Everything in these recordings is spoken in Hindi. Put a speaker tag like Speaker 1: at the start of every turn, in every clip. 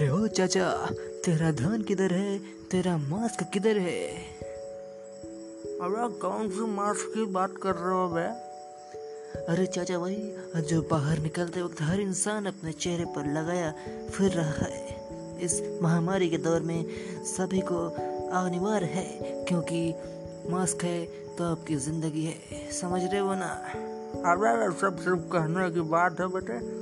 Speaker 1: अरे ओ चाचा तेरा धन किधर है? तेरा मास्क किधर है?
Speaker 2: अरे कौन सी मास्क की बात कर रहे हो बे?
Speaker 1: अरे चाचा भाई जो बाहर निकलते वक्त हर इंसान अपने चेहरे पर लगाया फिर रहा है। इस महामारी के दौर में सभी को अनिवार्य है क्योंकि मास्क है तो आपकी ज़िंदगी है समझ रहे हो ना?
Speaker 2: अरे सब सिर्फ़ कहने की बात है बेटे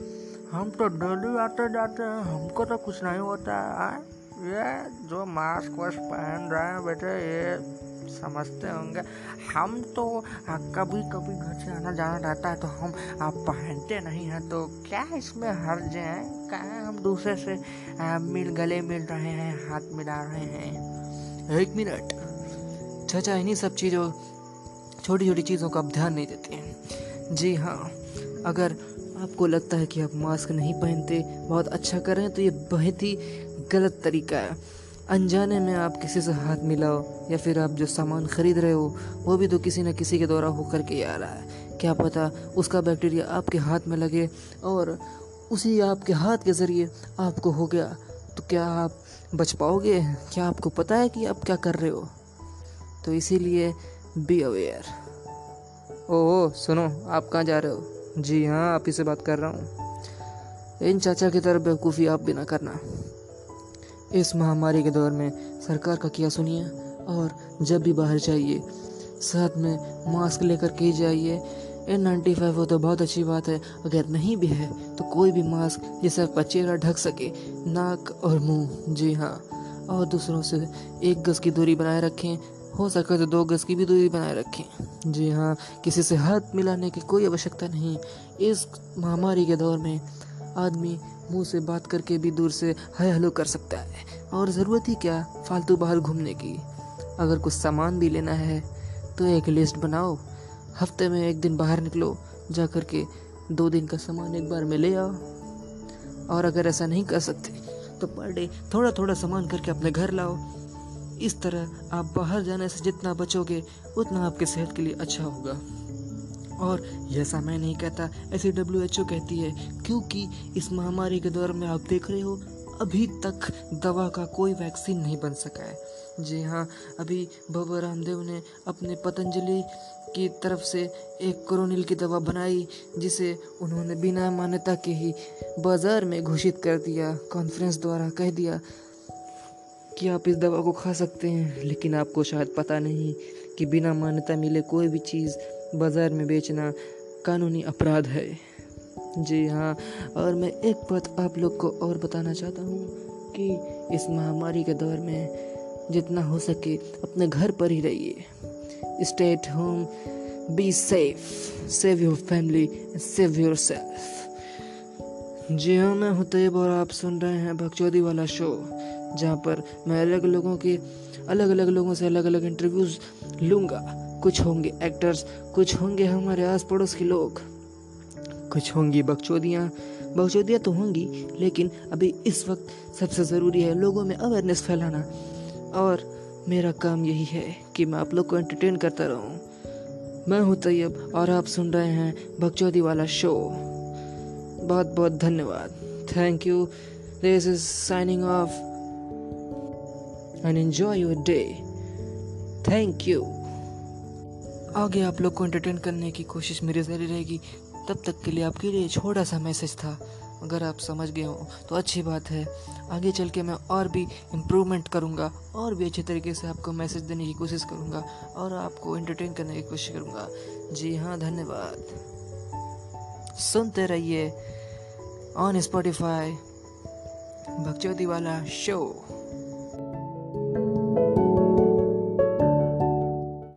Speaker 2: हम तो डेली आते जाते हैं हमको तो कुछ नहीं होता है। ये जो मास्क वास्क पहन रहे हैं बेटे ये समझते होंगे। हम तो कभी कभी घर से आना जाना रहता है तो हम आप पहनते नहीं हैं। तो क्या इसमें हर्ज है? क्या हम दूसरे से आ, मिल गले मिल रहे हैं हाथ मिला रहे हैं?
Speaker 1: एक मिनट। चाचा इन्हीं सब चीज़ों छोटी छोटी चीज़ों का ध्यान नहीं देते हैं। जी हाँ अगर आपको लगता है कि आप मास्क नहीं पहनते, बहुत अच्छा कर रहे हैं तो ये बहुत ही गलत तरीका है। अनजाने में आप किसी से हाथ मिलाओ या फिर आप जो सामान खरीद रहे हो, वो भी तो किसी न किसी के द्वारा होकर के आ रहा है। क्या पता उसका बैक्टीरिया आपके हाथ में लगे और उसी आपके हाथ के ज़रिए आपको हो गया। तो क्या आप बच पाओगे? क्या आपको पता है कि आप क्या कर रहे हो? तो इसीलिए बी अवेयर ओह, सुनो, आप कहाँ जा रहे हो? जी हाँ आप ही से बात कर रहा हूँ। इन चाचा की तरफ़ बेवकूफ़ी आप भी ना करना। इस महामारी के दौर में सरकार का किया सुनिए और जब भी बाहर जाइए, साथ में मास्क लेकर के जाइए। एन नाइन्टी फाइव हो तो बहुत अच्छी बात है, अगर नहीं भी है तो कोई भी मास्क जिससे आपका चेहरा ढक सके, नाक और मुँह। जी हाँ और दूसरों से एक गज की दूरी बनाए रखें हो सके तो दो गज की भी दूरी बनाए रखें। जी हाँ किसी से हाथ मिलाने की कोई आवश्यकता नहीं। इस महामारी के दौर में आदमी मुँह से बात करके भी दूर से हाय हलो कर सकता है। और ज़रूरत ही क्या फालतू बाहर घूमने की? अगर कुछ सामान भी लेना है तो एक लिस्ट बनाओ। हफ़्ते में एक दिन बाहर निकलो जा कर के दो दिन का सामान एक बार में ले आओ। और अगर ऐसा नहीं कर सकते तो पर डे थोड़ा थोड़ा सामान करके अपने घर लाओ। इस तरह आप बाहर जाने से जितना बचोगे, उतना आपके सेहत के लिए अच्छा होगा। और ऐसा मैं नहीं कहता, ऐसे डब्ल्यू एच ओ कहती है, क्योंकि इस महामारी के दौर में आप देख रहे हो, अभी तक दवा का कोई वैक्सीन नहीं बन सका है। जी हाँ अभी बाबा रामदेव ने अपने पतंजलि की तरफ़ से एक कोरोनिल की दवा बनाई, जिसे उन्होंने बिना मान्यता के ही बाज़ार में घोषित कर दिया कॉन्फ्रेंस द्वारा कह दिया। कि आप इस दवा को खा सकते हैं, लेकिन आपको शायद पता नहीं कि बिना मान्यता मिले कोई भी चीज़ बाज़ार में बेचना कानूनी अपराध है। जी हाँ और मैं एक बात आप लोग को और बताना चाहता हूँ कि इस महामारी के दौर में जितना हो सके अपने घर पर ही रहिए। Stay at home be safe save your family save yourself जी हाँ मैं हूँ तैयब और आप सुन रहे हैं भगचौदी वाला शो जहाँ पर मैं अलग लोगों के अलग अलग लोगों से अलग अलग इंटरव्यूज़ लूँगा। कुछ होंगे एक्टर्स कुछ होंगे हमारे आस पड़ोस के लोग। कुछ होंगी बकचोदियाँ बकचोदियाँ तो होंगी, लेकिन अभी इस वक्त सबसे ज़रूरी है लोगों में अवेयरनेस फैलाना। और मेरा काम यही है कि मैं आप लोग को एंटरटेन करता रहूँ। मैं हूँ तैयब और आप सुन रहे हैं बकचौदी वाला शो बहुत बहुत धन्यवाद। Thank you this is signing off and enjoy your day thank you आगे आप लोग को एंटरटेन करने की कोशिश मेरी जारी रहेगी। तब तक के लिए आपके लिए छोटा सा मैसेज था। अगर आप समझ गए हो तो अच्छी बात है। आगे चल के मैं और भी इम्प्रूवमेंट करूँगा। और भी अच्छे तरीके से आपको मैसेज देने की कोशिश करूँगा। और आपको एंटरटेन करने की कोशिश करूँगा। जी हाँ धन्यवाद। सुनते रहिए। ऑन स्पॉटिफाई भगचौदी वाला शो